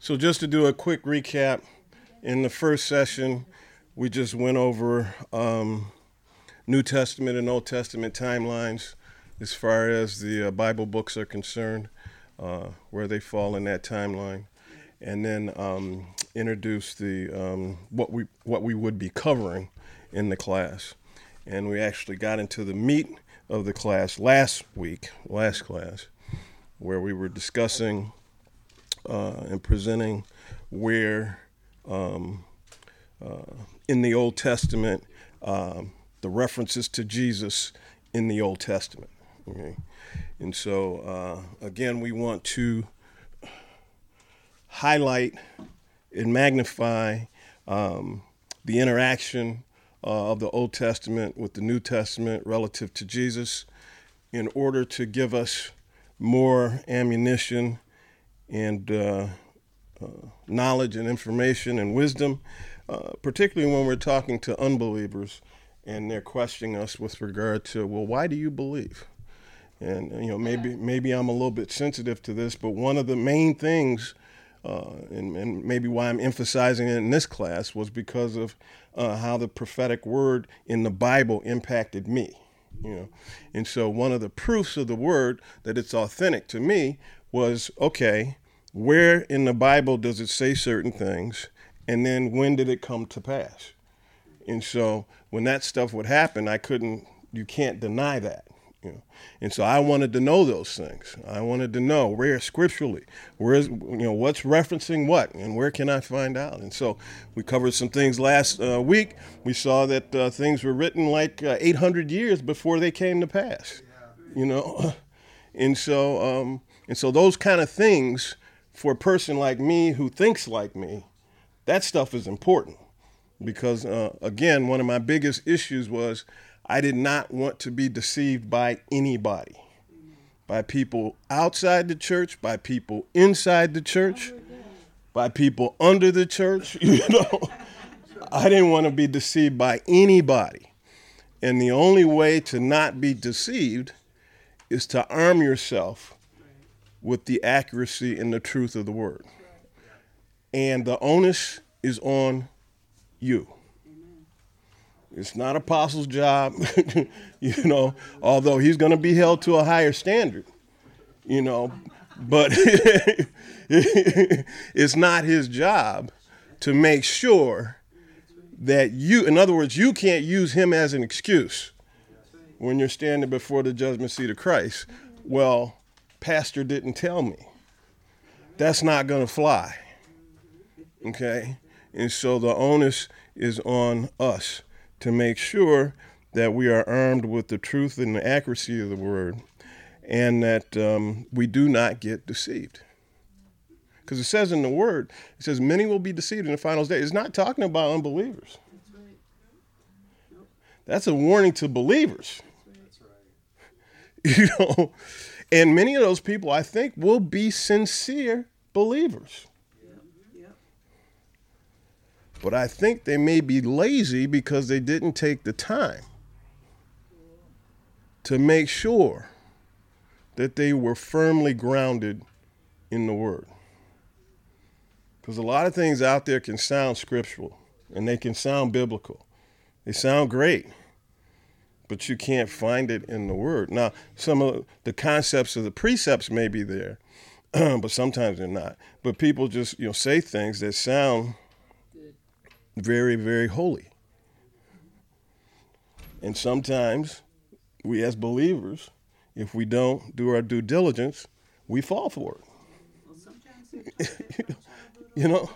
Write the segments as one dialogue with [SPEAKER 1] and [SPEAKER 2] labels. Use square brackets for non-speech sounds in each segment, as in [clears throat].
[SPEAKER 1] So, just to do a quick recap, in the first session, we just went over um, New Testament and Old Testament timelines as far as the uh, Bible books are concerned, uh, where they fall in that timeline, and then um, introduce the um, what we what we would be covering in the class, and we actually got into the meat of the class last week, last class, where we were discussing uh, and presenting where um, uh, in the Old Testament um, the references to Jesus in the Old Testament. Okay? And so, uh, again, we want to highlight and magnify um, the interaction uh, of the Old Testament with the New Testament relative to Jesus in order to give us more ammunition and uh, uh, knowledge and information and wisdom, uh, particularly when we're talking to unbelievers and they're questioning us with regard to, well, why do you believe? And you know, maybe maybe I'm a little bit sensitive to this, but one of the main things, uh, and, and, maybe why I'm emphasizing it in this class, was because of uh, how the prophetic word in the Bible impacted me. You know, and so one of the proofs of the word that it's authentic to me was okay, where in the Bible does it say certain things, and then when did it come to pass? And so when that stuff would happen, I couldn't. You can't deny that. You know? And so I wanted to know those things. I wanted to know where scripturally, where is you know what's referencing what, and where can I find out? And so we covered some things last uh, week. We saw that uh, things were written like uh, 800 years before they came to pass. You know, [laughs] and so um, and so those kind of things for a person like me who thinks like me, that stuff is important because uh, again, one of my biggest issues was I did not want to be deceived by anybody, by people outside the church, by people inside the church, by people under the church. [laughs] You know, I didn't want to be deceived by anybody. And the only way to not be deceived is to arm yourself with the accuracy and the truth of the word. And the onus is on you. It's not apostle's job, [laughs] you know, although he's going to be held to a higher standard, you know, but [laughs] it's not his job to make sure that you, in other words, you can't use him as an excuse when you're standing before the judgment seat of Christ. Well, pastor didn't tell me. That's not going to fly. Okay? And so the onus is on us to make sure that we are armed with the truth and the accuracy of the word and that um, we do not get deceived. Because it says in the word, it says, many will be deceived in the final day. It's not talking about unbelievers. That's a warning to believers. [laughs] You know, and many of those people, I think, will be sincere believers. But I think they may be lazy because they didn't take the time to make sure that they were firmly grounded in the Word. Because a lot of things out there can sound scriptural and they can sound biblical. They sound great, but you can't find it in the Word. Now, some of the concepts of the precepts may be there, [clears throat] but sometimes they're not. But people just you know say things that sound very, very holy. And sometimes we as believers, if we don't do our due diligence, we fall for it. [laughs] you know?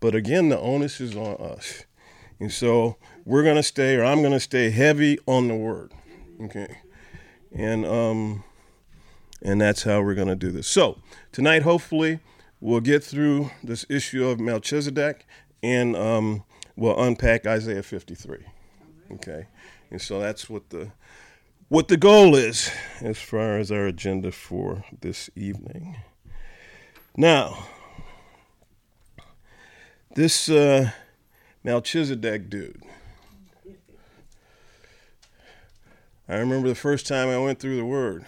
[SPEAKER 1] But again, the onus is on us. And so we're going to stay, or I'm going to stay heavy on the word. Okay. And, um, and that's how we're going to do this. So tonight, hopefully, we'll get through this issue of Melchizedek and um, we'll unpack Isaiah 53. Okay, and so that's what the what the goal is as far as our agenda for this evening. Now, this uh, Melchizedek dude. I remember the first time I went through the Word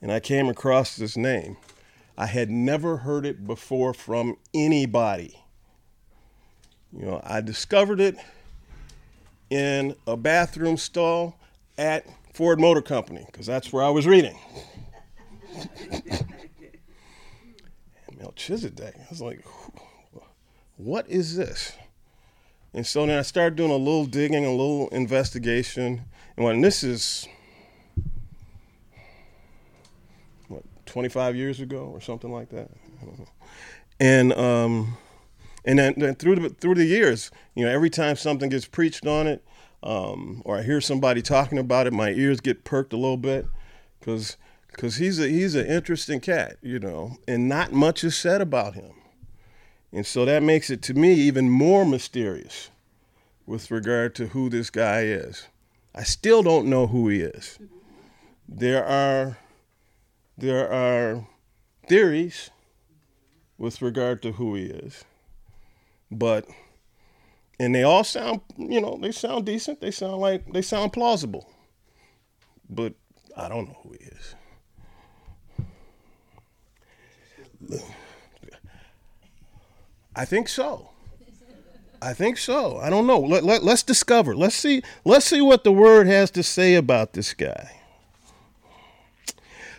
[SPEAKER 1] and I came across this name. I had never heard it before from anybody. You know, I discovered it in a bathroom stall at Ford Motor Company because that's where I was reading. [laughs] Melchizedek. I was like, what is this? And so then I started doing a little digging, a little investigation. And when this is, what, 25 years ago or something like that? And, um, and then, then, through the through the years, you know, every time something gets preached on it, um, or I hear somebody talking about it, my ears get perked a little bit, because because he's a he's an interesting cat, you know, and not much is said about him. And so that makes it to me even more mysterious with regard to who this guy is. I still don't know who he is. There are there are theories with regard to who he is. But and they all sound, you know, they sound decent. They sound like they sound plausible. But I don't know who he is. I think so. I think so. I don't know. Let, let, let's discover. Let's see. Let's see what the word has to say about this guy.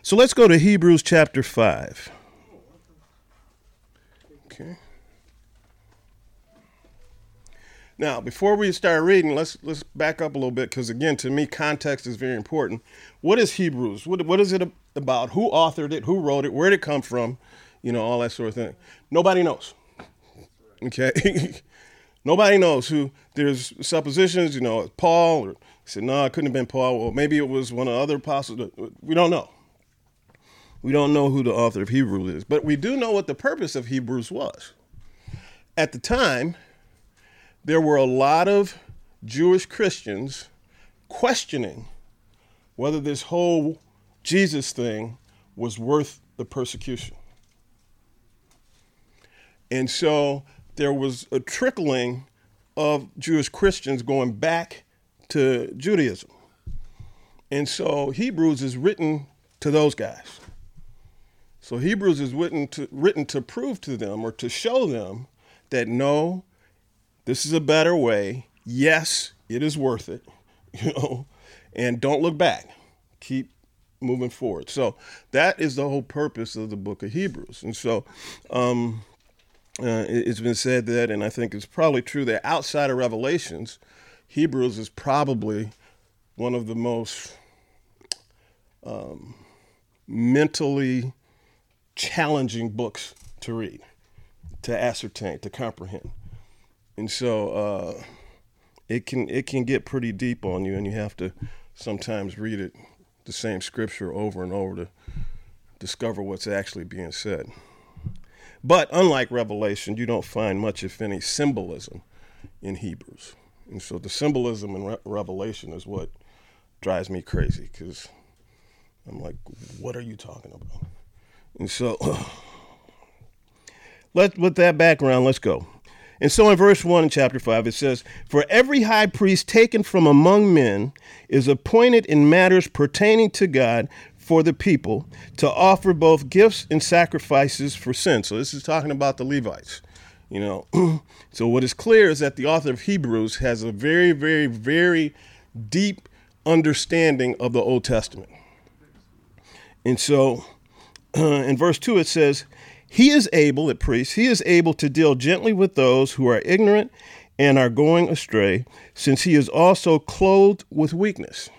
[SPEAKER 1] So let's go to Hebrews chapter five. Okay. Now, before we start reading, let's let's back up a little bit because again, to me, context is very important. What is Hebrews? What what is it about? Who authored it? Who wrote it? Where did it come from? You know, all that sort of thing. Nobody knows. Okay. [laughs] Nobody knows who. There's suppositions, you know, Paul, or he said, no, it couldn't have been Paul. Well, maybe it was one of the other apostles. We don't know. We don't know who the author of Hebrews is, but we do know what the purpose of Hebrews was. At the time, there were a lot of Jewish Christians questioning whether this whole Jesus thing was worth the persecution. And so there was a trickling of Jewish Christians going back to Judaism. And so Hebrews is written to those guys. So Hebrews is written to, written to prove to them or to show them that no, this is a better way. Yes, it is worth it, [laughs] you know, and don't look back. Keep moving forward. So that is the whole purpose of the book of Hebrews. And so um, uh, it's been said that, and I think it's probably true, that outside of Revelations, Hebrews is probably one of the most um, mentally challenging books to read, to ascertain, to comprehend. And so uh, it can it can get pretty deep on you, and you have to sometimes read it the same scripture over and over to discover what's actually being said. But unlike Revelation, you don't find much, if any, symbolism in Hebrews. And so the symbolism in Re- Revelation is what drives me crazy because I'm like, what are you talking about? And so, [clears throat] let with that background, let's go. And so in verse 1 in chapter 5, it says, For every high priest taken from among men is appointed in matters pertaining to God for the people to offer both gifts and sacrifices for sin. So this is talking about the Levites. You know, [clears throat] so what is clear is that the author of Hebrews has a very, very, very deep understanding of the Old Testament. And so uh, [clears throat] in verse 2 it says, He is able, at priest, he is able to deal gently with those who are ignorant and are going astray, since he is also clothed with weakness.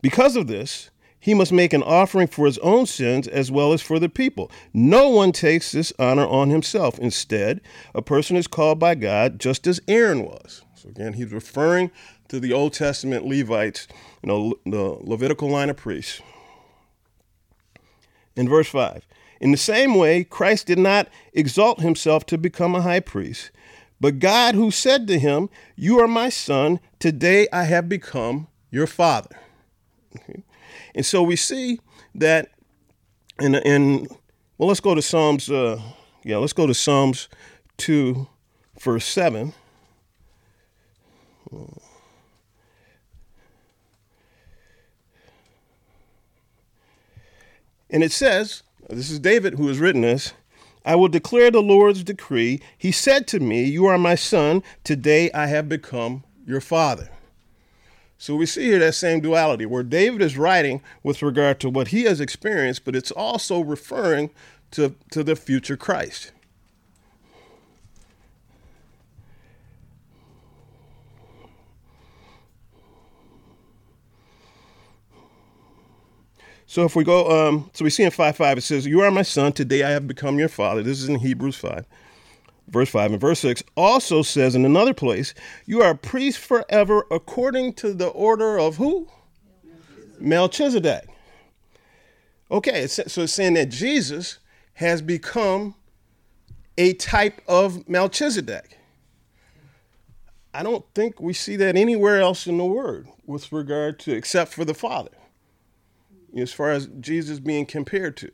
[SPEAKER 1] Because of this, he must make an offering for his own sins as well as for the people. No one takes this honor on himself. Instead, a person is called by God just as Aaron was. So again, he's referring to the Old Testament Levites, you know, the Levitical line of priests. In verse 5, in the same way, Christ did not exalt himself to become a high priest, but God who said to him, You are my son, today I have become your father. Okay. And so we see that in, in well, let's go to Psalms, uh, yeah, let's go to Psalms 2, verse 7. And it says, This is David who has written this. I will declare the Lord's decree. He said to me, You are my son. Today I have become your father. So we see here that same duality where David is writing with regard to what he has experienced, but it's also referring to, to the future Christ. So if we go, um, so we see in 5 5, it says, You are my son, today I have become your father. This is in Hebrews 5, verse 5. And verse 6 also says in another place, You are a priest forever according to the order of who? Melchizedek. Okay, so it's saying that Jesus has become a type of Melchizedek. I don't think we see that anywhere else in the Word with regard to, except for the Father as far as Jesus being compared to.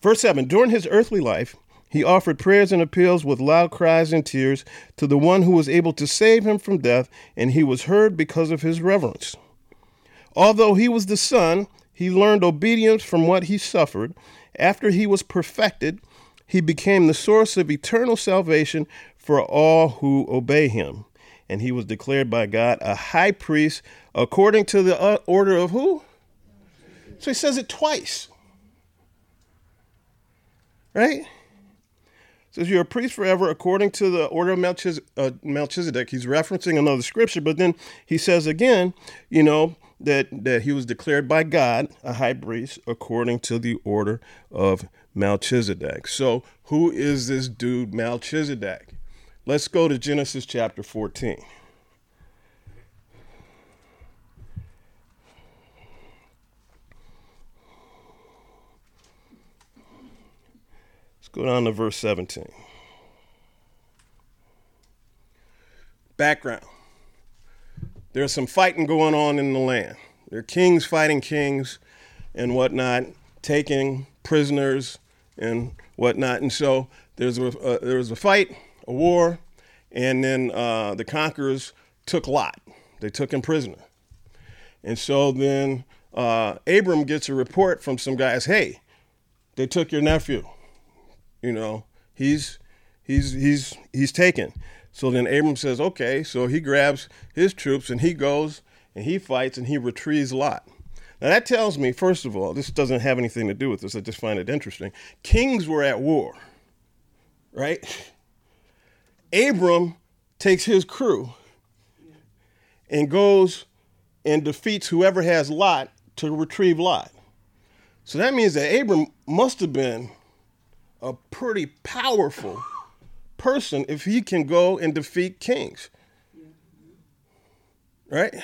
[SPEAKER 1] Verse 7 During his earthly life, he offered prayers and appeals with loud cries and tears to the one who was able to save him from death, and he was heard because of his reverence. Although he was the Son, he learned obedience from what he suffered. After he was perfected, he became the source of eternal salvation for all who obey him. And he was declared by God a high priest according to the uh, order of who? So he says it twice. Right? says you're a priest forever according to the order of Melchiz- uh, Melchizedek. He's referencing another scripture, but then he says again, you know, that, that he was declared by God a high priest according to the order of Melchizedek. So who is this dude Melchizedek? Let's go to Genesis chapter 14. Go down to verse 17. Background there's some fighting going on in the land. There are kings fighting kings and whatnot, taking prisoners and whatnot. And so there's a, uh, there was a fight a war, and then uh, the conquerors took Lot. They took him prisoner. And so then uh, Abram gets a report from some guys, hey, they took your nephew. You know, he's he's he's he's taken. So then Abram says, okay. So he grabs his troops and he goes and he fights and he retrieves Lot. Now that tells me, first of all, this doesn't have anything to do with this. I just find it interesting. Kings were at war, right? Abram takes his crew and goes and defeats whoever has Lot to retrieve Lot. So that means that Abram must have been a pretty powerful person if he can go and defeat kings. Right?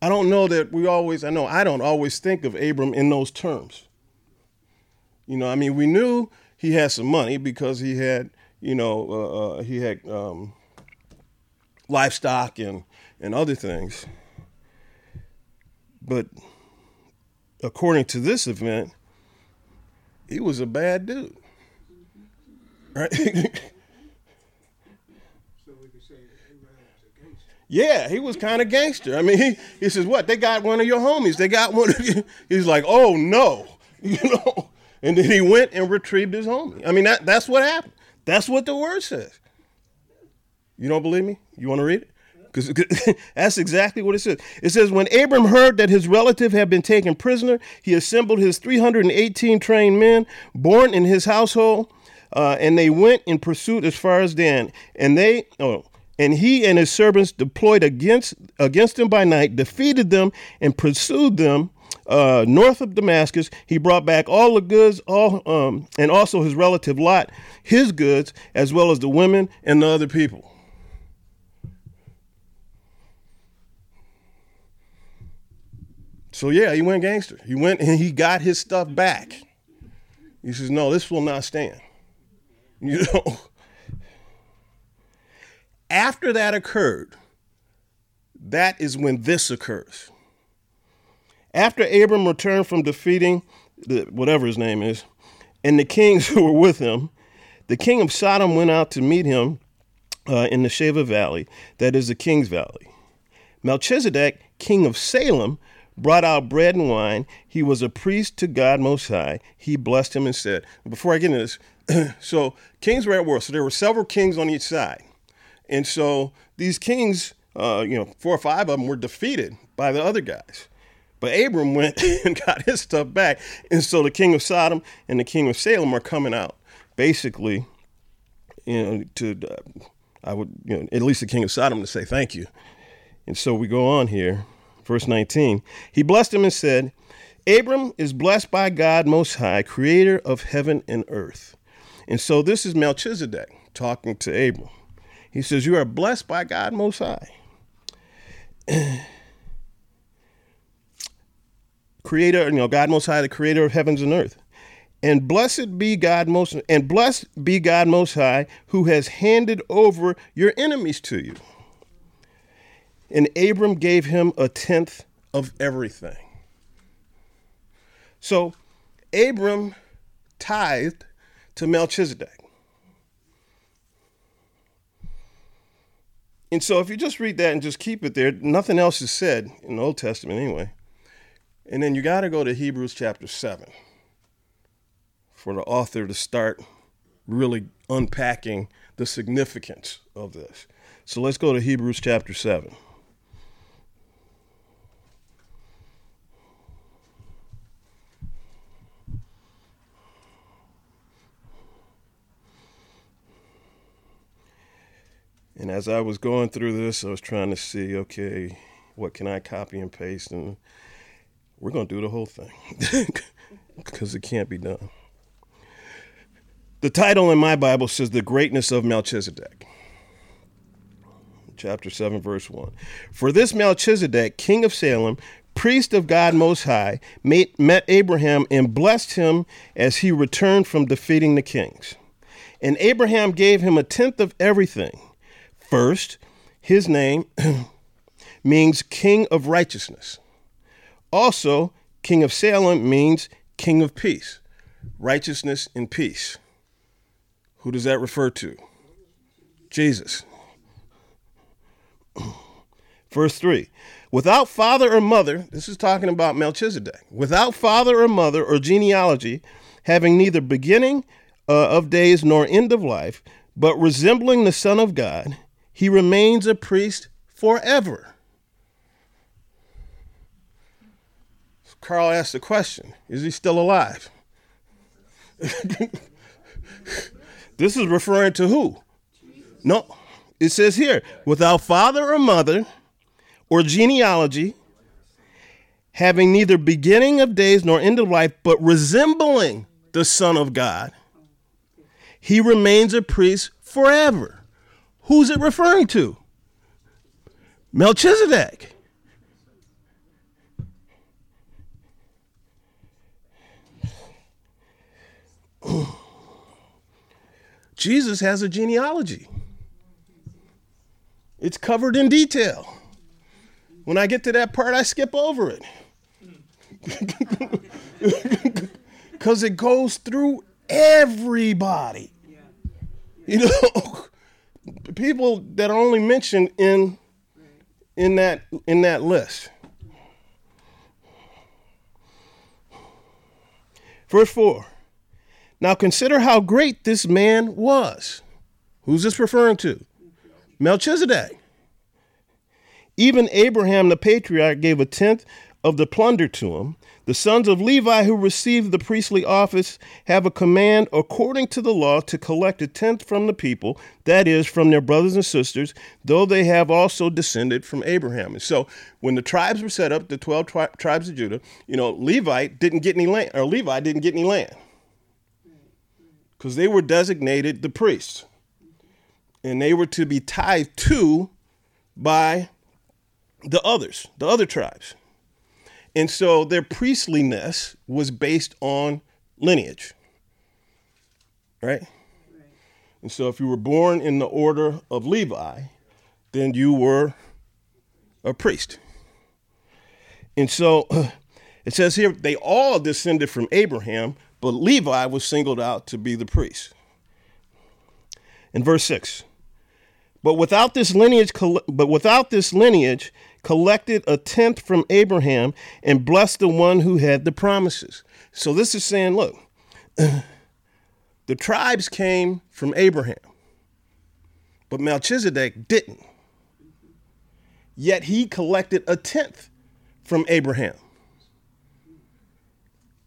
[SPEAKER 1] I don't know that we always, I know I don't always think of Abram in those terms. You know, I mean, we knew he had some money because he had, you know, uh, uh, he had um, livestock and and other things. But according to this event, he was a bad dude, right? [laughs] Yeah, he was kind of gangster. I mean, he, he says, "What? They got one of your homies. They got one of you." [laughs] He's like, "Oh no," [laughs] you know. And then he went and retrieved his homie. I mean, that, that's what happened. That's what the word says. You don't believe me? You want to read it? Because [laughs] that's exactly what it says. It says, When Abram heard that his relative had been taken prisoner, he assembled his 318 trained men born in his household, uh, and they went in pursuit as far as Dan. And they, oh, and he and his servants deployed against against them by night, defeated them, and pursued them uh, north of Damascus. He brought back all the goods, all um, and also his relative Lot, his goods, as well as the women and the other people. So yeah, he went gangster. He went and he got his stuff back. He says, "No, this will not stand." You [laughs] know. After that occurred, that is when this occurs. After Abram returned from defeating the, whatever his name is, and the kings [laughs] who were with him, the king of Sodom went out to meet him uh, in the Shaveh Valley, that is the King's Valley. Melchizedek, king of Salem, brought out bread and wine. He was a priest to God Most High. He blessed him and said, Before I get into this, [clears throat] so kings were at war. So there were several kings on each side. And so these kings, uh, you know, four or five of them were defeated by the other guys. But Abram [laughs] went and got his stuff back. And so the king of Sodom and the king of Salem are coming out, basically, you know, to, uh, I would, you know, at least the king of Sodom to say thank you. And so we go on here, verse 19. He blessed him and said, Abram is blessed by God Most High, creator of heaven and earth. And so this is Melchizedek talking to Abram. He says, You are blessed by God Most High. [clears throat] creator, you know, God Most High, the creator of heavens and earth. And blessed be God most and blessed be God most high who has handed over your enemies to you. And Abram gave him a tenth of everything. So Abram tithed to Melchizedek. And so if you just read that and just keep it there, nothing else is said in the Old Testament anyway. And then you got to go to Hebrews chapter 7 for the author to start really unpacking the significance of this. So let's go to Hebrews chapter 7. And as I was going through this, I was trying to see, okay, what can I copy and paste? And we're going to do the whole thing [laughs] because it can't be done. The title in my Bible says The Greatness of Melchizedek. Chapter 7, verse 1. For this Melchizedek, king of Salem, priest of God Most High, met Abraham and blessed him as he returned from defeating the kings. And Abraham gave him a tenth of everything. First, his name [clears throat] means king of righteousness. Also, king of Salem means king of peace, righteousness and peace. Who does that refer to? Jesus. [clears throat] Verse 3 Without father or mother, this is talking about Melchizedek, without father or mother or genealogy, having neither beginning uh, of days nor end of life, but resembling the Son of God, he remains a priest forever. Carl asked the question Is he still alive? [laughs] This is referring to who? No, it says here without father or mother or genealogy, having neither beginning of days nor end of life, but resembling the Son of God, he remains a priest forever. Who's it referring to? Melchizedek. [clears throat] Jesus has a genealogy. It's covered in detail. When I get to that part, I skip over it. [laughs] Because it goes through everybody. You know, [laughs] people that are only mentioned in in that in that list. Verse 4. Now consider how great this man was. Who's this referring to? Melchizedek. Even Abraham the patriarch gave a tenth of the plunder to him. The sons of Levi who received the priestly office have a command according to the law to collect a tenth from the people, that is, from their brothers and sisters, though they have also descended from Abraham. And so when the tribes were set up, the 12 tri- tribes of Judah, you know, Levi didn't get any land, or Levi didn't get any land because they were designated the priests. And they were to be tithed to by the others, the other tribes. And so their priestliness was based on lineage. Right? right? And so if you were born in the order of Levi, then you were a priest. And so [clears throat] it says here they all descended from Abraham, but Levi was singled out to be the priest. In verse 6, But without this lineage, but without this lineage, collected a tenth from Abraham and blessed the one who had the promises. So this is saying, look, [clears throat] the tribes came from Abraham, but Melchizedek didn't. Yet he collected a tenth from Abraham.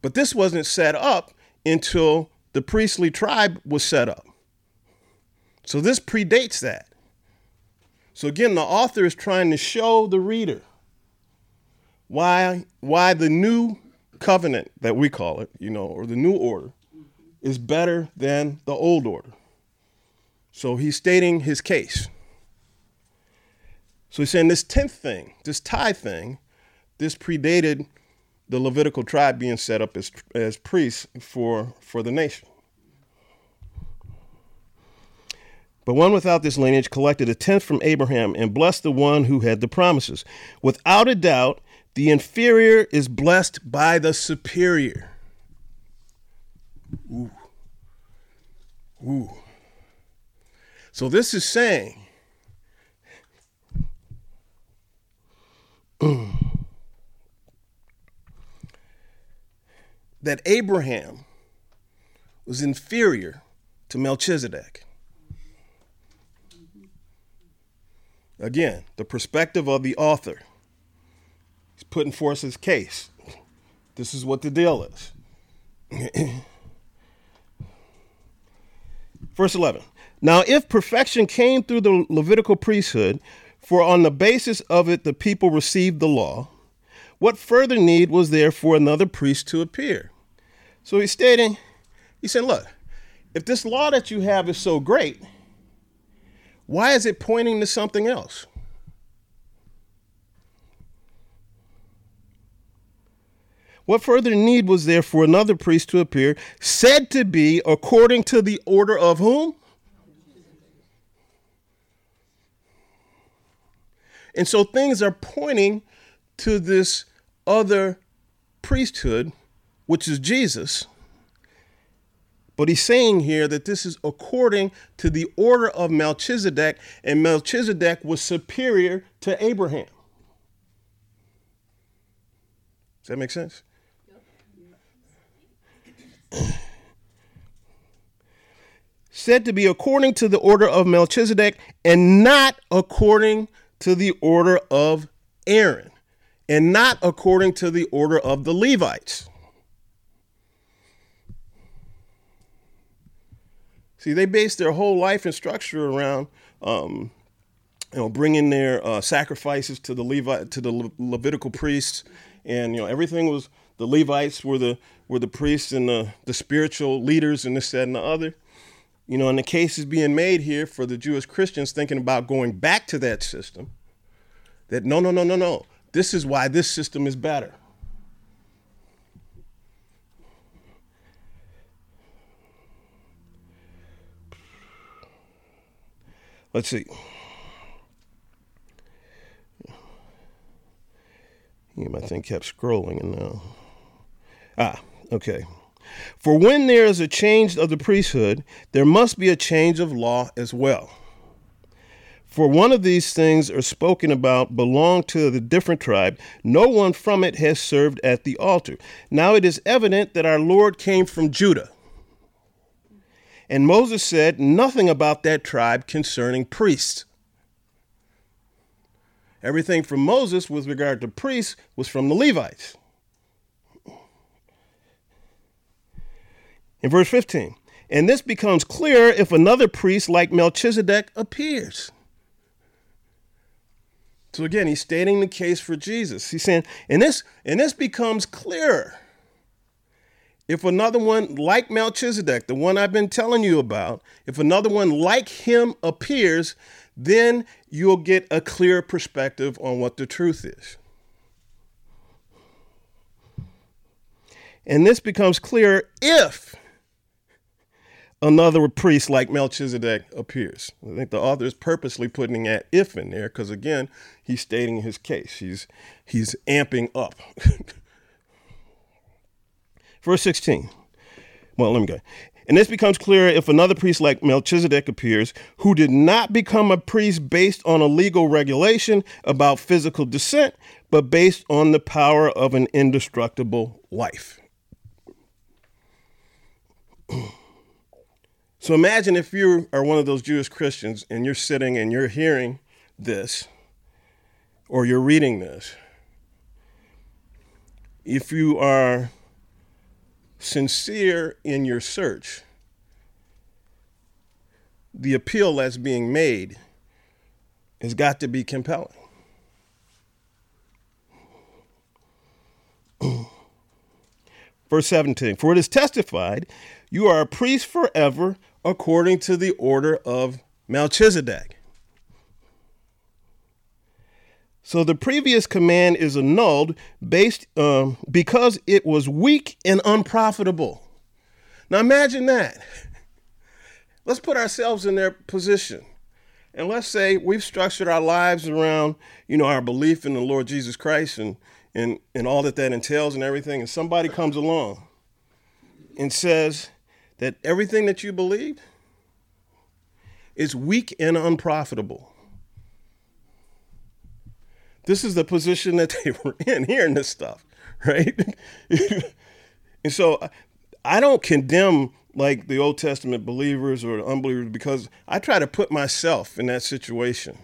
[SPEAKER 1] But this wasn't set up until the priestly tribe was set up. So this predates that. So again, the author is trying to show the reader why why the new covenant that we call it, you know, or the new order is better than the old order. So he's stating his case. So he's saying this 10th thing, this tithe thing, this predated the Levitical tribe being set up as, as priests for, for the nation. But one without this lineage collected a tenth from Abraham and blessed the one who had the promises. Without a doubt, the inferior is blessed by the superior. Ooh. Ooh. So this is saying [clears throat] that Abraham was inferior to Melchizedek. Again, the perspective of the author. He's putting forth his case. This is what the deal is. [clears throat] Verse 11. Now, if perfection came through the Levitical priesthood, for on the basis of it the people received the law, what further need was there for another priest to appear? So he's stating, he said, look, if this law that you have is so great, why is it pointing to something else? What further need was there for another priest to appear, said to be according to the order of whom? And so things are pointing to this other priesthood, which is Jesus, but he's saying here that this is according to the order of Melchizedek, and Melchizedek was superior to Abraham. Does that make sense? [clears throat] Said to be according to the order of Melchizedek and not according to the order of Aaron and not according to the order of the Levites. See, they base their whole life and structure around, um, you know, bringing their uh, sacrifices to the Levi to the Le- Levitical priests, and you know, everything was the Levites were the were the priests and the the spiritual leaders and this that and the other. You know, and the case is being made here for the Jewish Christians thinking about going back to that system. That no, no, no, no, no. This is why this system is better. Let's see. Yeah, my thing kept scrolling and now. Ah, okay. For when there is a change of the priesthood, there must be a change of law as well. For one of these things are spoken about belong to the different tribe. No one from it has served at the altar. Now it is evident that our Lord came from Judah and Moses said nothing about that tribe concerning priests. Everything from Moses with regard to priests was from the Levites. In verse 15, and this becomes clear if another priest like Melchizedek appears. So again, he's stating the case for Jesus. He's saying, and this, and this becomes clearer if another one like Melchizedek, the one I've been telling you about, if another one like him appears, then you'll get a clear perspective on what the truth is. And this becomes clear if another priest like Melchizedek appears. I think the author is purposely putting that if in there because again, he's stating his case. He's he's amping up. [laughs] Verse 16. Well, let me go. And this becomes clearer if another priest like Melchizedek appears, who did not become a priest based on a legal regulation about physical descent, but based on the power of an indestructible life. [clears throat] so imagine if you are one of those Jewish Christians and you're sitting and you're hearing this, or you're reading this. If you are sincere in your search, the appeal that's being made has got to be compelling. [clears throat] Verse 17 For it is testified, you are a priest forever according to the order of Melchizedek. So the previous command is annulled based um, because it was weak and unprofitable. Now imagine that. Let's put ourselves in their position. And let's say we've structured our lives around, you know, our belief in the Lord Jesus Christ and, and, and all that that entails and everything. And somebody comes along and says that everything that you believe is weak and unprofitable. This is the position that [laughs] they were in, hearing this stuff, right? [laughs] and so I don't condemn like the Old Testament believers or unbelievers because I try to put myself in that situation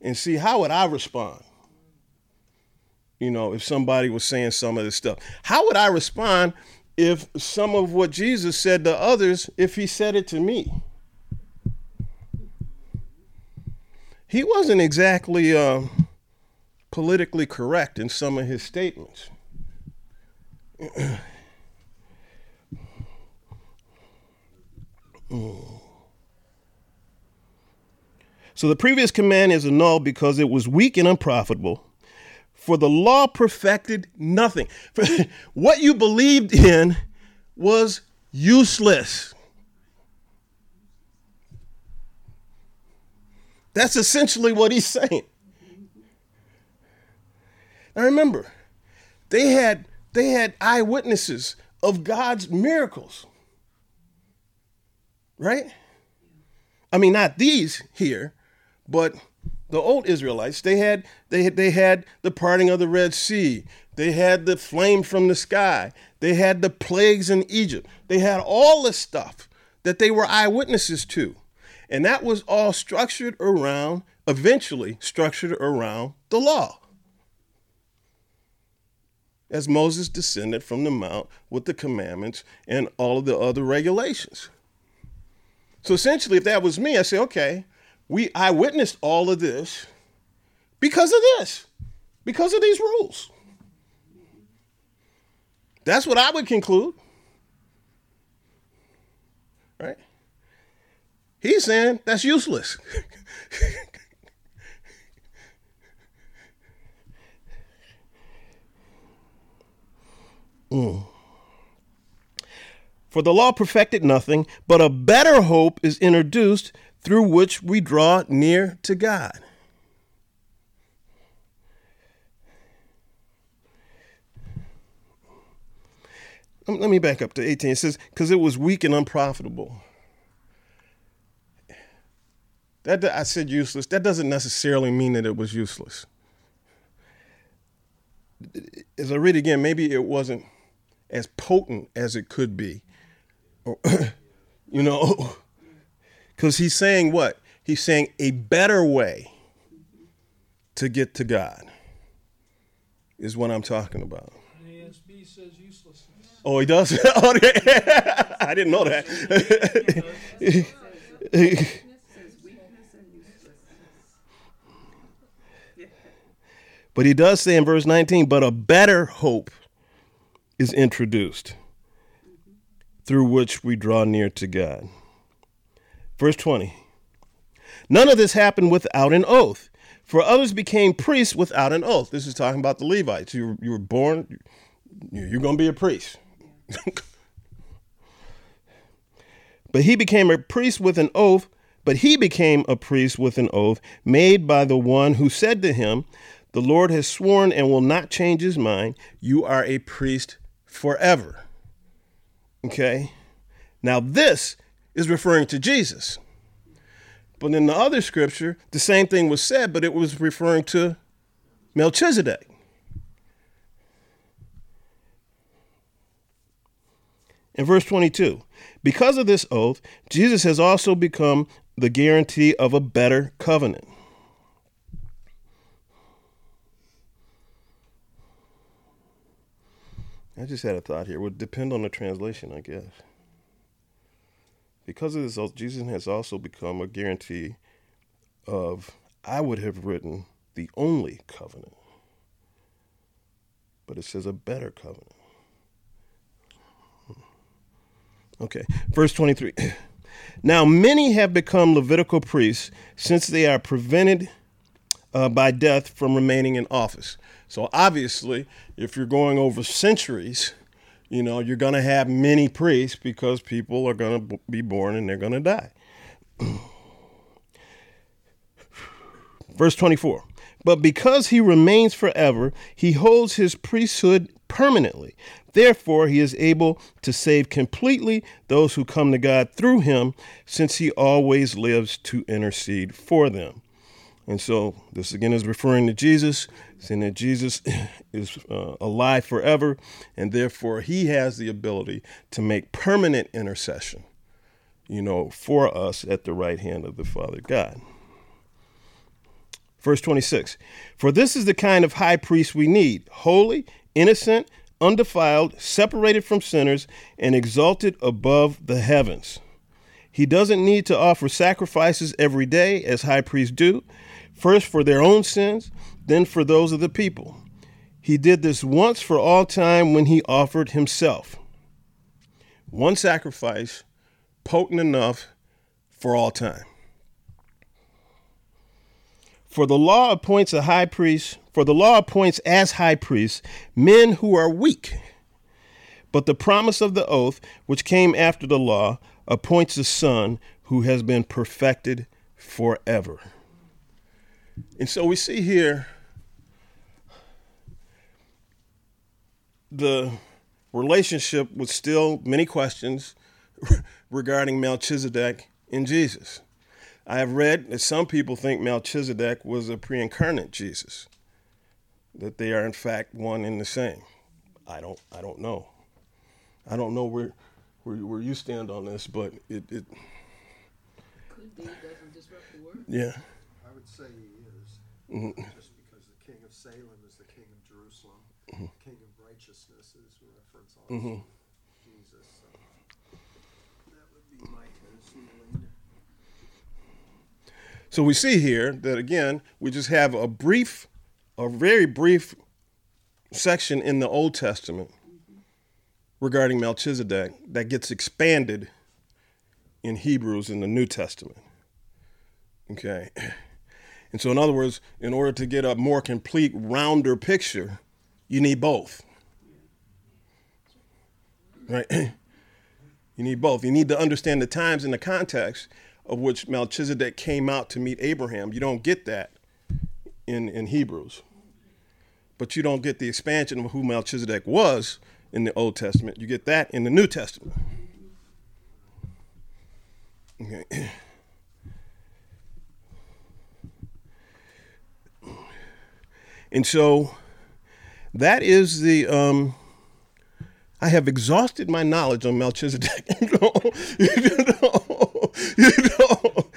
[SPEAKER 1] and see how would I respond. You know, if somebody was saying some of this stuff, how would I respond if some of what Jesus said to others, if he said it to me? He wasn't exactly uh, politically correct in some of his statements. [clears throat] So the previous command is annulled because it was weak and unprofitable. For the law perfected nothing. [laughs] What you believed in was useless. That's essentially what he's saying. Now remember, they had they had eyewitnesses of God's miracles right? I mean, not these here, but the old Israelites. They had they had, they had the parting of the Red Sea. They had the flame from the sky. They had the plagues in Egypt. They had all this stuff that they were eyewitnesses to. And that was all structured around, eventually structured around the law. As Moses descended from the mount with the commandments and all of the other regulations. So essentially, if that was me, I say, okay, we I witnessed all of this because of this, because of these rules. That's what I would conclude. Right? He's saying that's useless. [laughs] mm. For the law perfected nothing, but a better hope is introduced through which we draw near to God. Let me back up to 18. It says, because it was weak and unprofitable. That I said useless. That doesn't necessarily mean that it was useless. As I read again, maybe it wasn't as potent as it could be. Oh, [coughs] you know, [coughs] because he's saying what? He's saying a better way to get to God is what I'm talking about. ASB says uselessness. Oh, he does? [laughs] oh, [laughs] I didn't know that. [laughs] but he does say in verse 19, but a better hope is introduced through which we draw near to God. Verse 20 None of this happened without an oath, for others became priests without an oath. This is talking about the Levites. You, you were born, you're going to be a priest. [laughs] but he became a priest with an oath, but he became a priest with an oath made by the one who said to him, The Lord has sworn and will not change his mind. You are a priest forever. Okay? Now, this is referring to Jesus. But in the other scripture, the same thing was said, but it was referring to Melchizedek. In verse 22, because of this oath, Jesus has also become the guarantee of a better covenant. I just had a thought here. It would depend on the translation, I guess. Because of this Jesus has also become a guarantee of, I would have written, the only covenant. But it says a better covenant. Hmm. Okay, verse 23. [clears throat] Now, many have become Levitical priests since they are prevented uh, by death from remaining in office. So, obviously, if you're going over centuries, you know, you're going to have many priests because people are going to be born and they're going to die. [clears throat] Verse 24. But because he remains forever, he holds his priesthood permanently. Therefore, he is able to save completely those who come to God through him, since he always lives to intercede for them. And so, this again is referring to Jesus, saying that Jesus [laughs] is uh, alive forever, and therefore he has the ability to make permanent intercession, you know, for us at the right hand of the Father God. Verse 26 For this is the kind of high priest we need holy, innocent, undefiled, separated from sinners, and exalted above the heavens. He doesn't need to offer sacrifices every day as high priests do, first for their own sins, then for those of the people. He did this once for all time when he offered himself. One sacrifice, potent enough for all time. For the law appoints a high priest, for the law appoints as high priests men who are weak. But the promise of the oath, which came after the law, appoints a son who has been perfected forever. And so we see here the relationship with still many questions [laughs] regarding Melchizedek and Jesus. I have read that some people think Melchizedek was a pre incarnate Jesus, that they are in fact one and the same. I don't, I don't know. I don't know where, where, where you stand on this, but it. it
[SPEAKER 2] Could be, doesn't disrupt the word.
[SPEAKER 1] yeah.
[SPEAKER 3] I would say he
[SPEAKER 1] Mhm.
[SPEAKER 3] just because the king of Salem is the king of Jerusalem. King of righteousness is a reference also
[SPEAKER 1] Mhm.
[SPEAKER 3] to Jesus. So that would be my.
[SPEAKER 1] So we see here that again, we just have a brief, a very brief section in the Old Testament regarding Melchizedek that gets expanded in Hebrews in the New Testament. Okay. And so, in other words, in order to get a more complete, rounder picture, you need both. Right? [clears throat] You need both. You need to understand the times and the context of which Melchizedek came out to meet Abraham. You don't get that in, in Hebrews. But you don't get the expansion of who Melchizedek was in the Old Testament. You get that in the New Testament. Okay. [clears throat] And so that is the um, I have exhausted my knowledge on Melchizedek. [laughs] you know, you know, you know.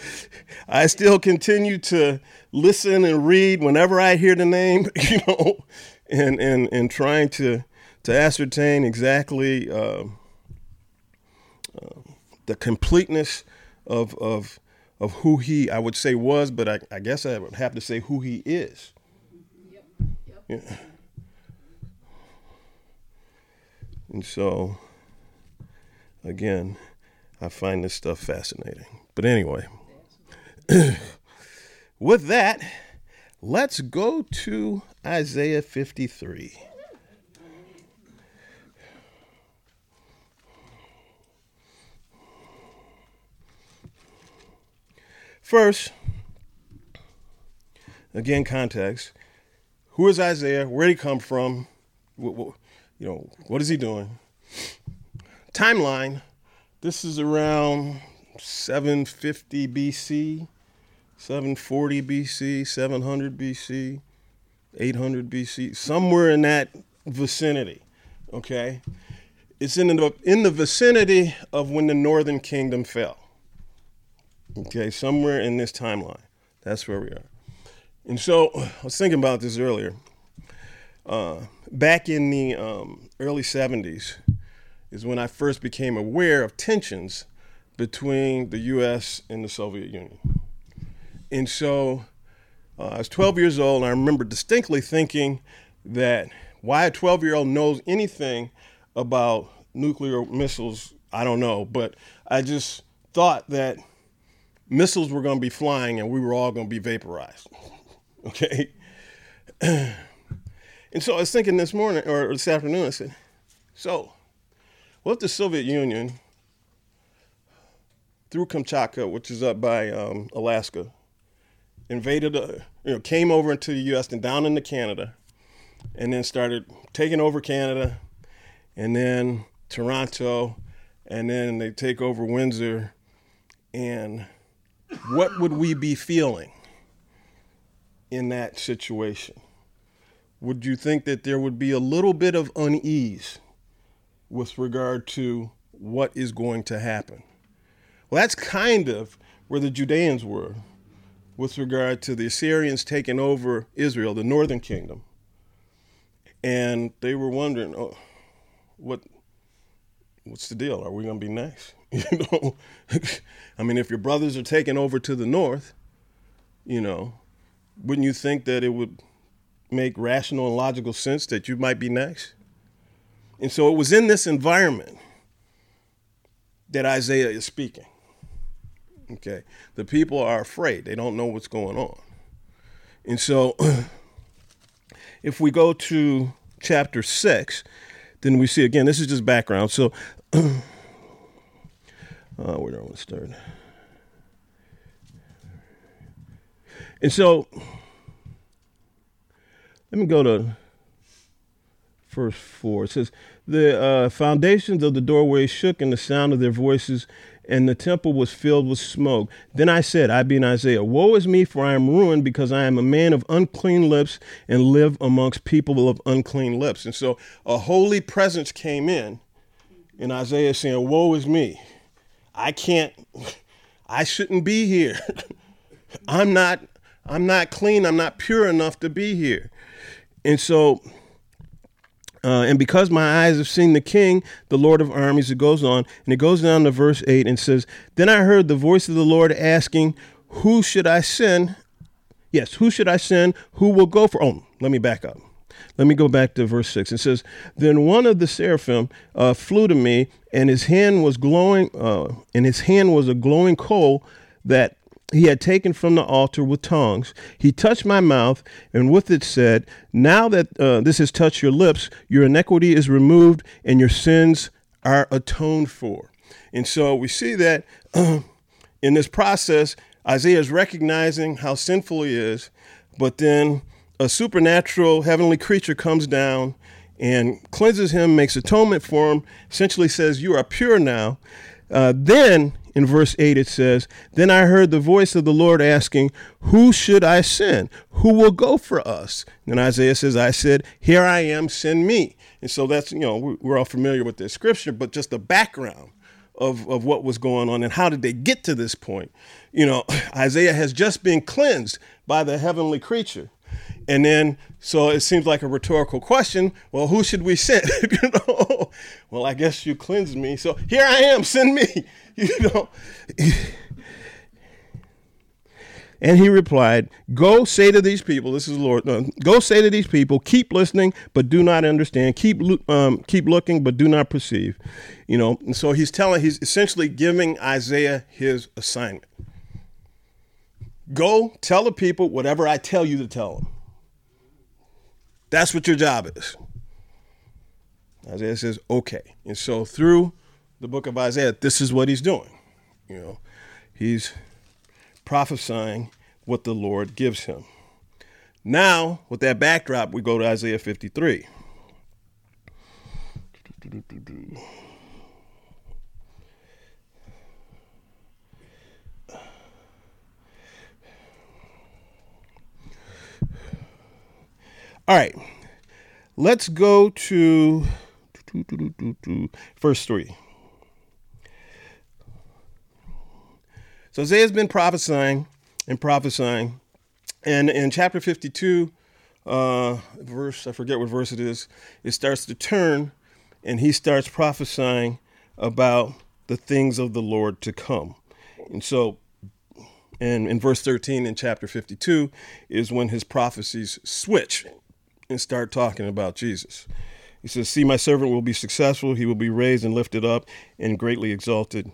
[SPEAKER 1] I still continue to listen and read whenever I hear the name, [laughs] you know, and and and trying to to ascertain exactly uh, uh, the completeness of of of who he I would say was, but I, I guess I would have to say who he is. And so, again, I find this stuff fascinating. But anyway, [clears throat] with that, let's go to Isaiah 53. First, again, context. Who is Isaiah? Where did he come from? What, what, you know, what is he doing? Timeline. this is around 750 BC, 740 BC, 700 BC, 800 BC, somewhere in that vicinity. Okay, it's in the in the vicinity of when the Northern Kingdom fell. Okay, somewhere in this timeline. That's where we are. And so I was thinking about this earlier. Uh, back in the um, early 70s is when I first became aware of tensions between the US and the Soviet Union. And so uh, I was 12 years old, and I remember distinctly thinking that why a 12 year old knows anything about nuclear missiles, I don't know. But I just thought that missiles were going to be flying and we were all going to be vaporized. Okay? [clears throat] and so I was thinking this morning or this afternoon, I said, so what if the Soviet Union, through Kamchatka, which is up by um, Alaska, invaded, uh, you know, came over into the U.S. and down into Canada, and then started taking over Canada, and then Toronto, and then they take over Windsor, and what would we be feeling in that situation? Would you think that there would be a little bit of unease with regard to what is going to happen? Well, that's kind of where the Judeans were with regard to the Assyrians taking over Israel, the northern kingdom. And they were wondering, oh, what what's the deal? Are we going to be nice? [laughs] You know, [laughs] I mean, if your brothers are taking over to the north, you know, wouldn't you think that it would make rational and logical sense that you might be next? And so it was in this environment that Isaiah is speaking. Okay. The people are afraid, they don't know what's going on. And so [clears throat] if we go to chapter 6, then we see again, this is just background. So [clears throat] Uh, where do I want to start? And so, let me go to verse 4. It says, The uh, foundations of the doorway shook in the sound of their voices, and the temple was filled with smoke. Then I said, I being Isaiah, Woe is me, for I am ruined, because I am a man of unclean lips and live amongst people of unclean lips. And so a holy presence came in, and Isaiah saying, Woe is me I can't, [laughs] I shouldn't be here. [laughs] I'm not, I'm not clean. I'm not pure enough to be here. And so, uh, and because my eyes have seen the King, the Lord of armies, it goes on, and it goes down to verse 8 and says, Then I heard the voice of the Lord asking, Who should I send? Yes, who should I send? Who will go for? Oh, let me back up. Let me go back to verse 6. It says, Then one of the seraphim uh, flew to me, and his hand was glowing, uh, and his hand was a glowing coal that he had taken from the altar with tongs. He touched my mouth, and with it said, Now that uh, this has touched your lips, your iniquity is removed, and your sins are atoned for. And so we see that [clears throat] in this process, Isaiah is recognizing how sinful he is, but then a supernatural heavenly creature comes down and cleanses him, makes atonement for him, essentially says, You are pure now. Uh, then in verse 8 it says, Then I heard the voice of the Lord asking, Who should I send? Who will go for us? And Isaiah says, I said, Here I am, send me. And so that's, you know, we're all familiar with this scripture, but just the background of, of what was going on and how did they get to this point. You know, [laughs] Isaiah has just been cleansed by the heavenly creature. And then, so it seems like a rhetorical question. Well, who should we send? [laughs] you know, well, I guess you cleansed me, so here I am. Send me. [laughs] You know. And he replied, Go say to these people, this is the Lord, uh, go say to these people, keep listening, but do not understand. Keep, um, keep looking, but do not perceive. You know, and so he's telling, he's essentially giving Isaiah his assignment. Go tell the people whatever I tell you to tell them. That's what your job is. Isaiah says, okay. And so through the book of Isaiah, this is what he's doing. You know, he's prophesying what the Lord gives him. Now, with that backdrop, we go to Isaiah 53. All right. Let's go to verse 3. So Isaiah's been prophesying and prophesying. And in chapter 52, uh, verse, I forget what verse it is, it starts to turn and he starts prophesying about the things of the Lord to come. And so, and in verse 13 in chapter 52 is when his prophecies switch and start talking about Jesus. He says, See, my servant will be successful. He will be raised and lifted up and greatly exalted.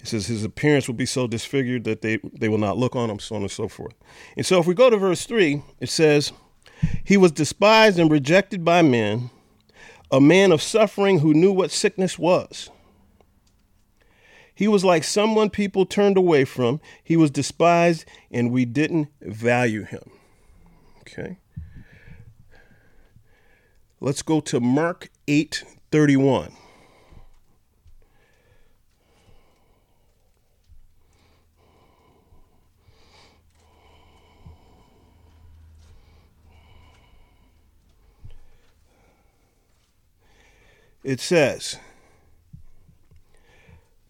[SPEAKER 1] He says, His appearance will be so disfigured that they, they will not look on him, so on and so forth. And so if we go to verse 3, it says, He was despised and rejected by men, a man of suffering who knew what sickness was. He was like someone people turned away from. He was despised, and we didn't value him. Okay. Let's go to Mark 8 31. It says,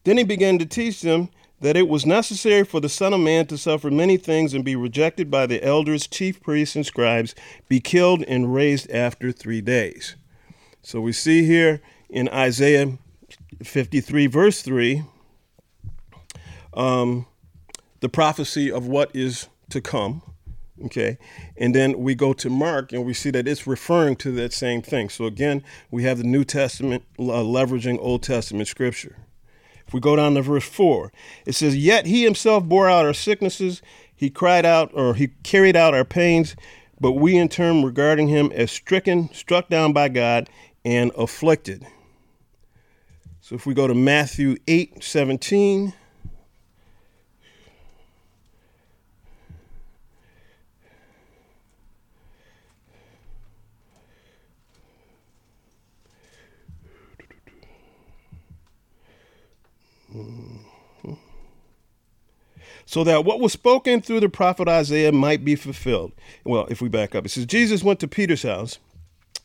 [SPEAKER 1] Then he began to teach them that it was necessary for the Son of Man to suffer many things and be rejected by the elders, chief priests, and scribes, be killed, and raised after three days. So we see here in Isaiah 53, verse 3, um, the prophecy of what is to come. Okay. And then we go to Mark and we see that it's referring to that same thing. So again, we have the New Testament uh, leveraging Old Testament scripture. If we go down to verse 4, it says, Yet he himself bore out our sicknesses, he cried out, or he carried out our pains, but we in turn regarding him as stricken, struck down by God, and afflicted. So if we go to Matthew 8 17, so that what was spoken through the prophet Isaiah might be fulfilled. Well, if we back up, it says Jesus went to Peter's house.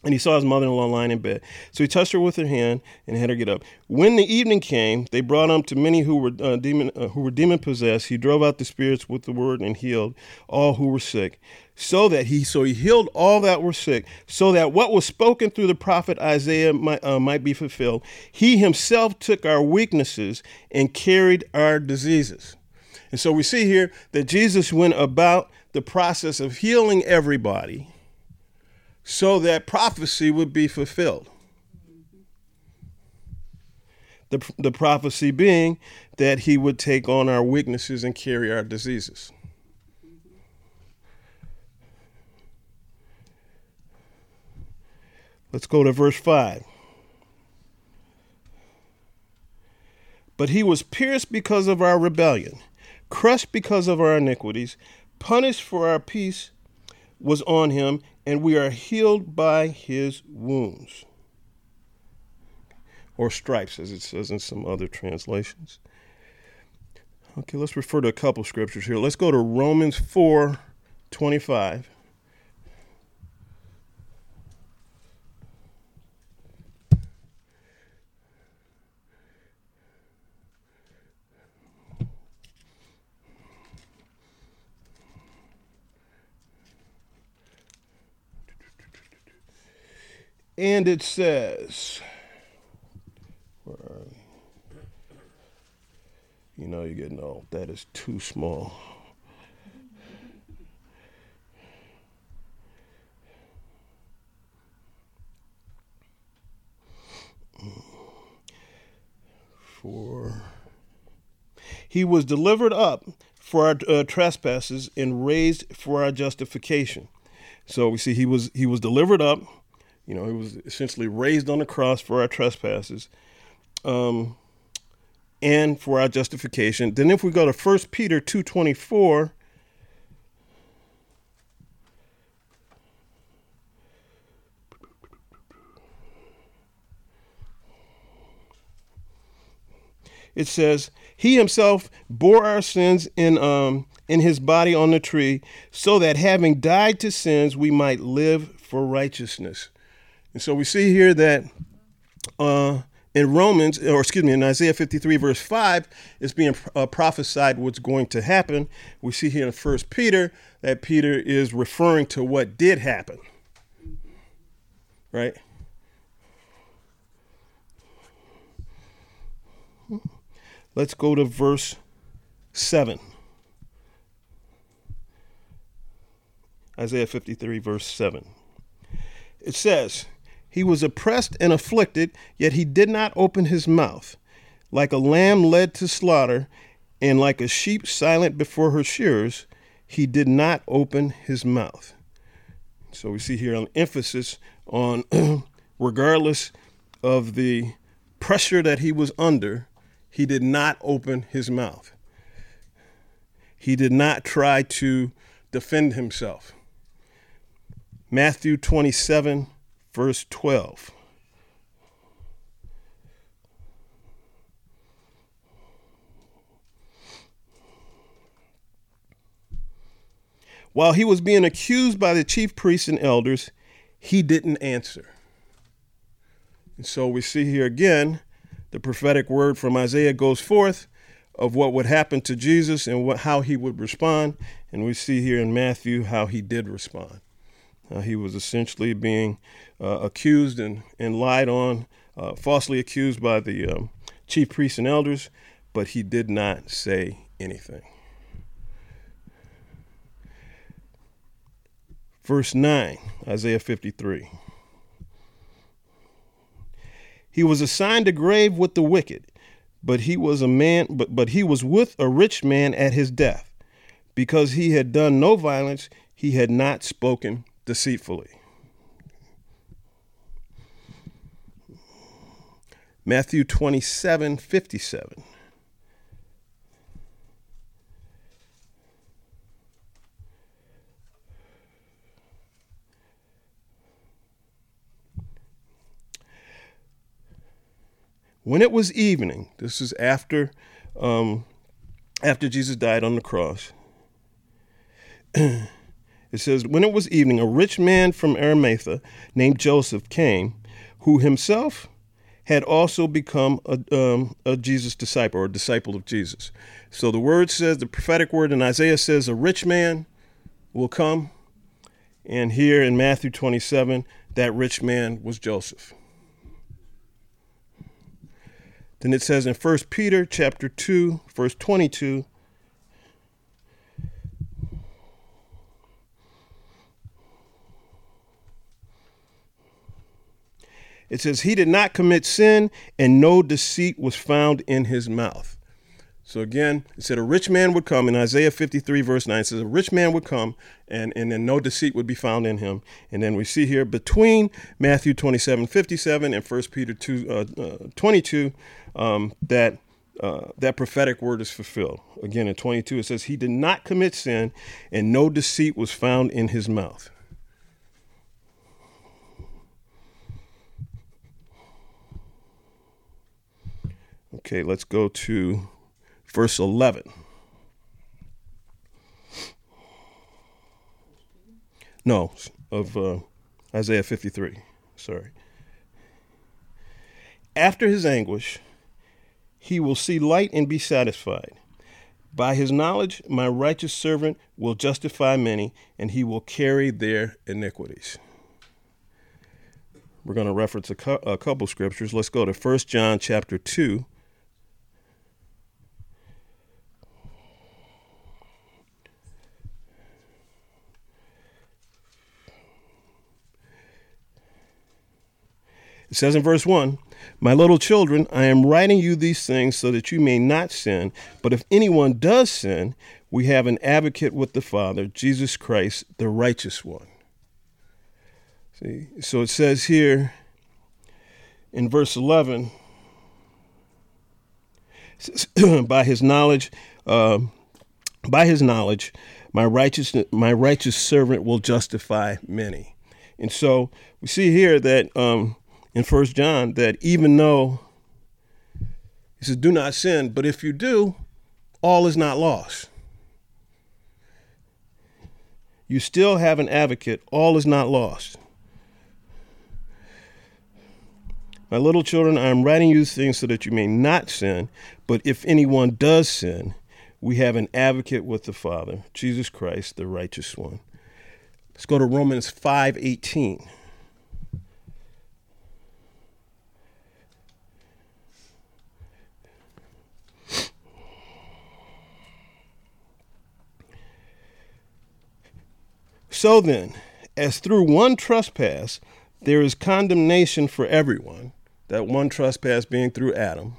[SPEAKER 1] And he saw his mother in law lying in bed. So he touched her with her hand and had her get up. When the evening came, they brought him to many who were uh, demon uh, who were demon possessed. He drove out the spirits with the word and healed all who were sick. So that he so he healed all that were sick, so that what was spoken through the prophet Isaiah might, uh, might be fulfilled. He himself took our weaknesses and carried our diseases. And so we see here that Jesus went about the process of healing everybody so that prophecy would be fulfilled. The, the prophecy being that he would take on our weaknesses and carry our diseases. Let's go to verse 5. But he was pierced because of our rebellion, crushed because of our iniquities, punished for our peace was on him, and we are healed by his wounds. Or stripes, as it says in some other translations. Okay, let's refer to a couple scriptures here. Let's go to Romans 4 25. And it says, you know, you're getting old. That is too small. For he was delivered up for our uh, trespasses and raised for our justification. So we see he was he was delivered up you know, he was essentially raised on the cross for our trespasses um, and for our justification. Then if we go to 1 Peter 2.24, it says, He himself bore our sins in um, in his body on the tree, so that having died to sins, we might live for righteousness. And so we see here that uh, in Romans, or excuse me, in Isaiah 53, verse 5, it's being uh, prophesied what's going to happen. We see here in First Peter that Peter is referring to what did happen. Right? Let's go to verse 7. Isaiah 53, verse 7. It says, He was oppressed and afflicted, yet he did not open his mouth. Like a lamb led to slaughter, and like a sheep silent before her shearers, he did not open his mouth. So we see here an emphasis on, [clears throat] regardless of the pressure that he was under, he did not open his mouth. He did not try to defend himself. Matthew 27, verse 12. While he was being accused by the chief priests and elders, he didn't answer. And so we see here again the prophetic word from Isaiah goes forth of what would happen to Jesus and what, how he would respond. And we see here in Matthew how he did respond. Uh, he was essentially being uh, accused and, and lied on, uh, falsely accused by the um, chief priests and elders, but he did not say anything. Verse 9, Isaiah 53. He was assigned a grave with the wicked, but he was a man but, but he was with a rich man at his death. Because he had done no violence, he had not spoken deceitfully. Matthew 27 57. When it was evening, this is after um, after Jesus died on the cross. [clears throat] It says, When it was evening, a rich man from Arimathea named Joseph came, who himself had also become a, um, a Jesus disciple or a disciple of Jesus. So the word says, the prophetic word in Isaiah says, a rich man will come. And here in Matthew 27, that rich man was Joseph. Then it says in 1 Peter chapter 2, verse 22, It says, He did not commit sin, and no deceit was found in his mouth. So again, it said a rich man would come in Isaiah 53, verse 9. It says a rich man would come and, and then no deceit would be found in him. And then we see here between Matthew 27, 57 and 1 Peter 2, uh, uh, 22 um, that uh, that prophetic word is fulfilled. Again, in 22, it says, He did not commit sin, and no deceit was found in his mouth. Okay, let's go to verse 11. No, of uh, Isaiah 53. Sorry. After his anguish, he will see light and be satisfied. By his knowledge, my righteous servant will justify many, and he will carry their iniquities. We're going to reference a, cu- a couple scriptures. Let's go to 1 John chapter 2, It says in verse 1 My little children, I am writing you these things so that you may not sin. But if anyone does sin, we have an advocate with the Father, Jesus Christ, the righteous one. See, so it says here in verse 11 [clears throat] by his knowledge, uh, by his knowledge, my righteous my righteous servant will justify many. And so we see here that um, in First John that even though he says, do not sin, but if you do, all is not lost. You still have an advocate, all is not lost. My little children, I am writing you things so that you may not sin, but if anyone does sin, we have an advocate with the Father, Jesus Christ, the righteous one. Let's go to Romans 5 18. So then, as through one trespass there is condemnation for everyone, that one trespass being through Adam.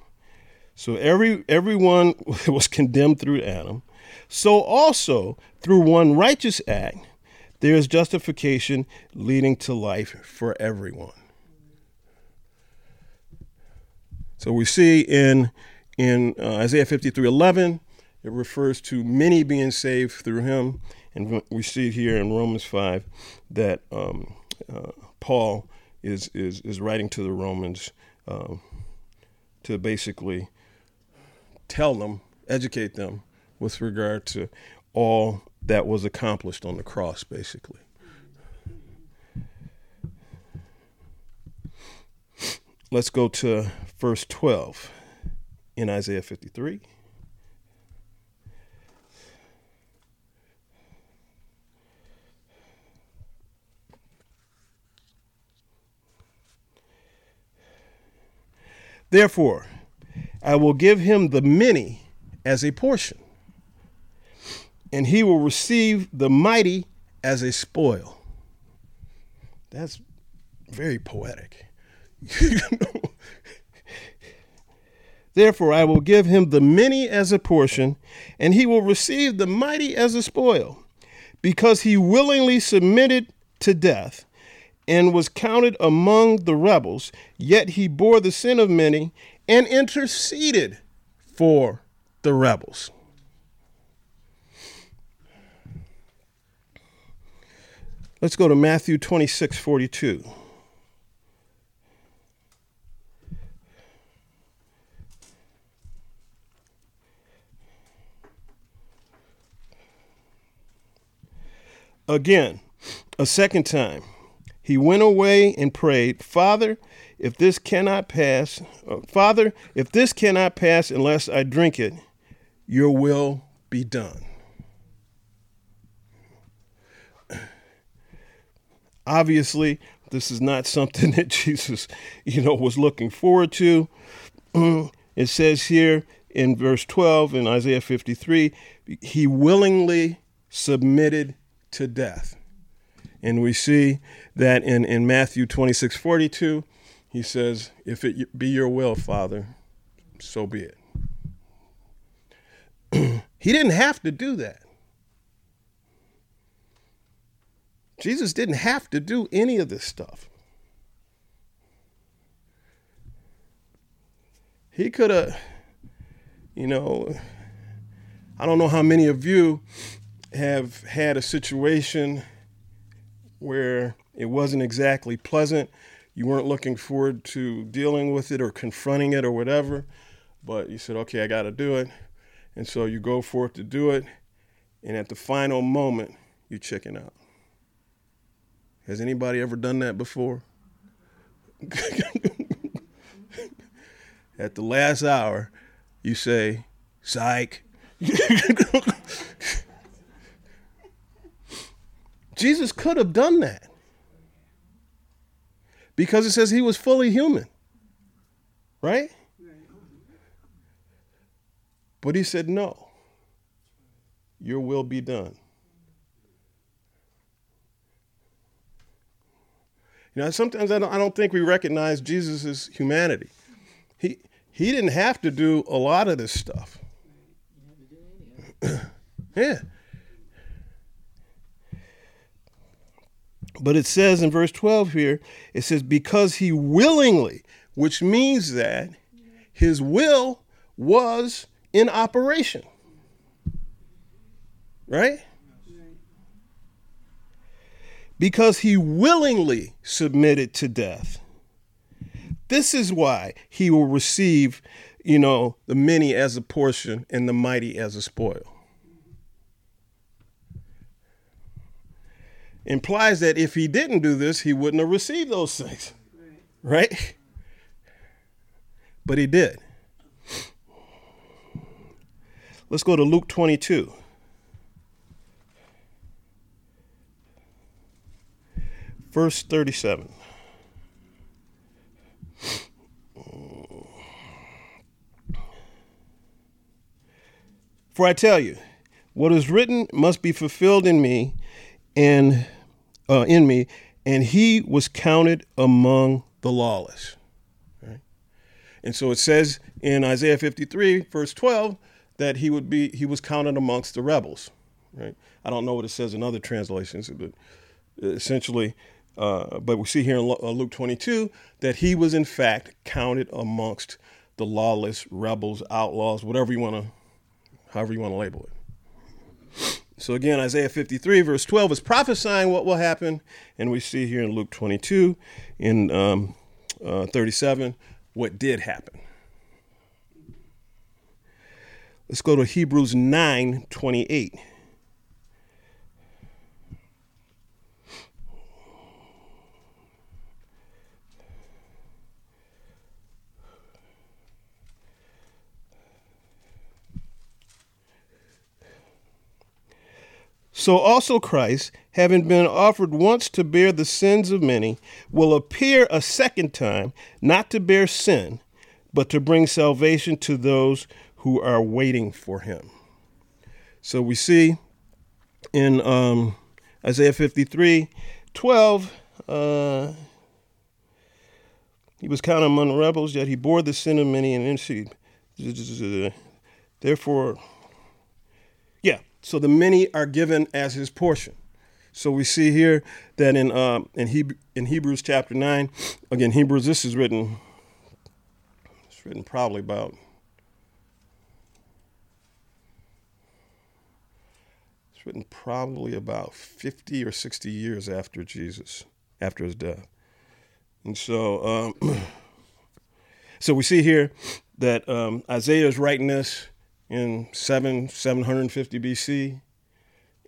[SPEAKER 1] So every everyone [laughs] was condemned through Adam. So also through one righteous act there is justification leading to life for everyone. So we see in in uh, Isaiah 53:11 it refers to many being saved through him and we see here in Romans 5 that um, uh, Paul is, is, is writing to the Romans um, to basically tell them, educate them with regard to all that was accomplished on the cross, basically. Let's go to verse 12 in Isaiah 53. Therefore, I will give him the many as a portion, and he will receive the mighty as a spoil. That's very poetic. [laughs] Therefore, I will give him the many as a portion, and he will receive the mighty as a spoil, because he willingly submitted to death and was counted among the rebels, yet he bore the sin of many and interceded for the rebels. Let's go to Matthew 26 42. Again, a second time he went away and prayed, Father, if this cannot pass, uh, Father, if this cannot pass unless I drink it, your will be done. [clears throat] Obviously, this is not something [laughs] that Jesus, you know, was looking forward to. [clears throat] it says here in verse 12 in Isaiah 53, he willingly submitted to death. And we see that in, in Matthew 26 42, he says, If it be your will, Father, so be it. [clears throat] he didn't have to do that. Jesus didn't have to do any of this stuff. He could have, you know, I don't know how many of you have had a situation where it wasn't exactly pleasant. You weren't looking forward to dealing with it or confronting it or whatever, but you said, okay, I got to do it. And so you go forth to do it, and at the final moment, you chicken out. Has anybody ever done that before? [laughs] at the last hour, you say, psych. [laughs] Jesus could have done that because it says he was fully human, right? But he said, No, your will be done. You know, sometimes I don't, I don't think we recognize Jesus' humanity. He, he didn't have to do a lot of this stuff. [clears throat] yeah. But it says in verse 12 here, it says, because he willingly, which means that his will was in operation. Right? Because he willingly submitted to death. This is why he will receive, you know, the many as a portion and the mighty as a spoil. Implies that if he didn't do this, he wouldn't have received those things. Right? but he did. Let's go to Luke 22. Verse 37. For I tell you, what is written must be fulfilled in me, and uh, in me, and he was counted among the lawless. Right? And so it says in Isaiah 53, verse 12, that he would be he was counted amongst the rebels. Right? I don't know what it says in other translations, but essentially, uh, but we see here in uh, Luke 22 that he was in fact counted amongst the lawless rebels, outlaws, whatever you want to, however you want to label it. So again, Isaiah 53, verse 12 is prophesying what will happen, and we see here in Luke 22, in um, uh, 37, what did happen. Let's go to Hebrews 9, 28. So also Christ, having been offered once to bear the sins of many, will appear a second time, not to bear sin, but to bring salvation to those who are waiting for him. So we see in um, Isaiah 53 12, uh, he was counted among the rebels, yet he bore the sin of many and interceded. Therefore, so the many are given as his portion. So we see here that in um, in, in Hebrews chapter nine, again Hebrews. This is written. It's written probably about. It's written probably about fifty or sixty years after Jesus, after his death, and so um, [clears throat] so we see here that um, Isaiah is writing this in 7 750 BC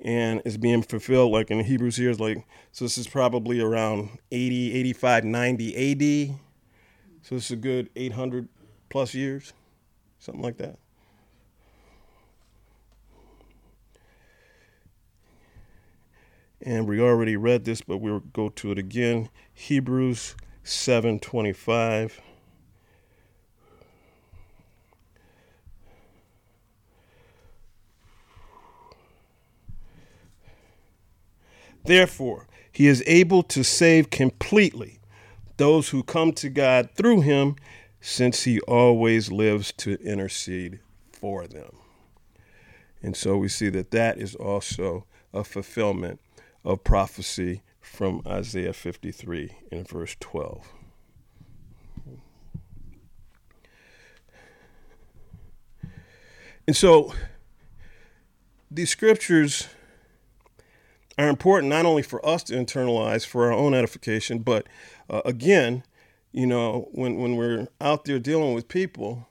[SPEAKER 1] and is being fulfilled like in Hebrews here is like so this is probably around 80 85 90 AD so this is a good 800 plus years something like that. And we already read this but we'll go to it again. Hebrews 725 Therefore, he is able to save completely those who come to God through him, since he always lives to intercede for them. And so we see that that is also a fulfillment of prophecy from Isaiah 53 in verse 12. And so these scriptures are important not only for us to internalize for our own edification, but uh, again, you know, when, when we're out there dealing with people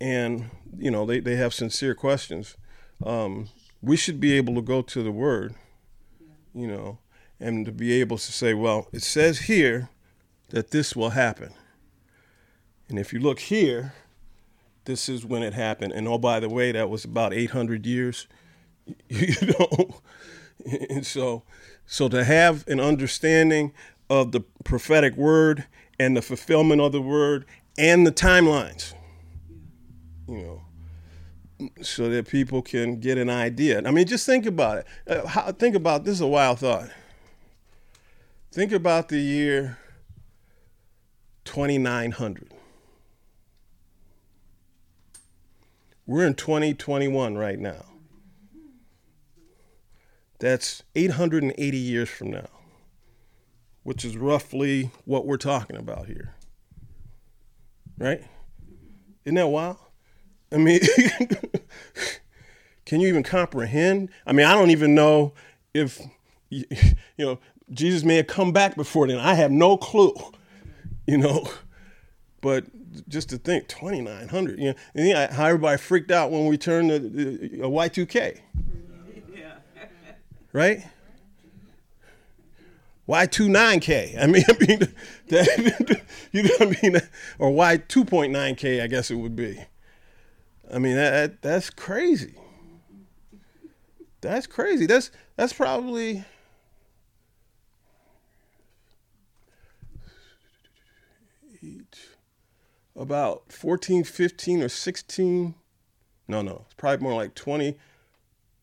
[SPEAKER 1] and, you know, they, they have sincere questions, um, we should be able to go to the word, you know, and to be able to say, well, it says here that this will happen. And if you look here, this is when it happened. And oh, by the way, that was about 800 years. [laughs] You know, [laughs] and so, so to have an understanding of the prophetic word and the fulfillment of the word and the timelines, you know, so that people can get an idea. I mean, just think about it. Uh, how, think about this is a wild thought. Think about the year 2900. We're in 2021 right now. That's 880 years from now, which is roughly what we're talking about here. Right? Isn't that wild? I mean, [laughs] can you even comprehend? I mean, I don't even know if, [laughs] you know, Jesus may have come back before then. I have no clue, you know. But just to think, 2,900, you know, and yeah, how everybody freaked out when we turned to a Y2K right? why two nine K? I mean, [laughs] I mean, that, [laughs] you know what I mean, or why two point nine K? I guess it would be. I mean, that, that that's crazy. That's crazy. That's that's probably about 14, 15, or 16. No, no, it's probably more like 20,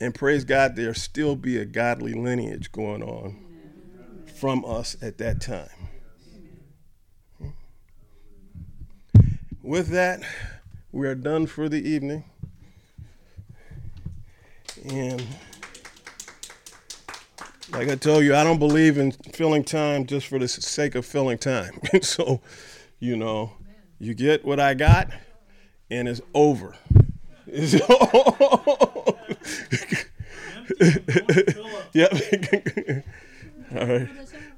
[SPEAKER 1] And praise God, there still be a godly lineage going on from us at that time. With that, we are done for the evening. And like I told you, I don't believe in filling time just for the sake of filling time. [laughs] so, you know, you get what I got, and it's over. [laughs] It's [laughs] yep. [laughs] All right.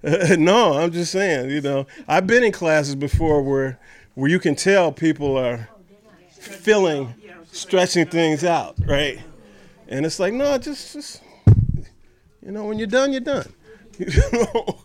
[SPEAKER 1] [laughs] no, I'm just saying, you know, I've been in classes before where where you can tell people are filling, stretching things out, right? And it's like, no, just, just, you know, when you're done, you're done. [laughs] You know?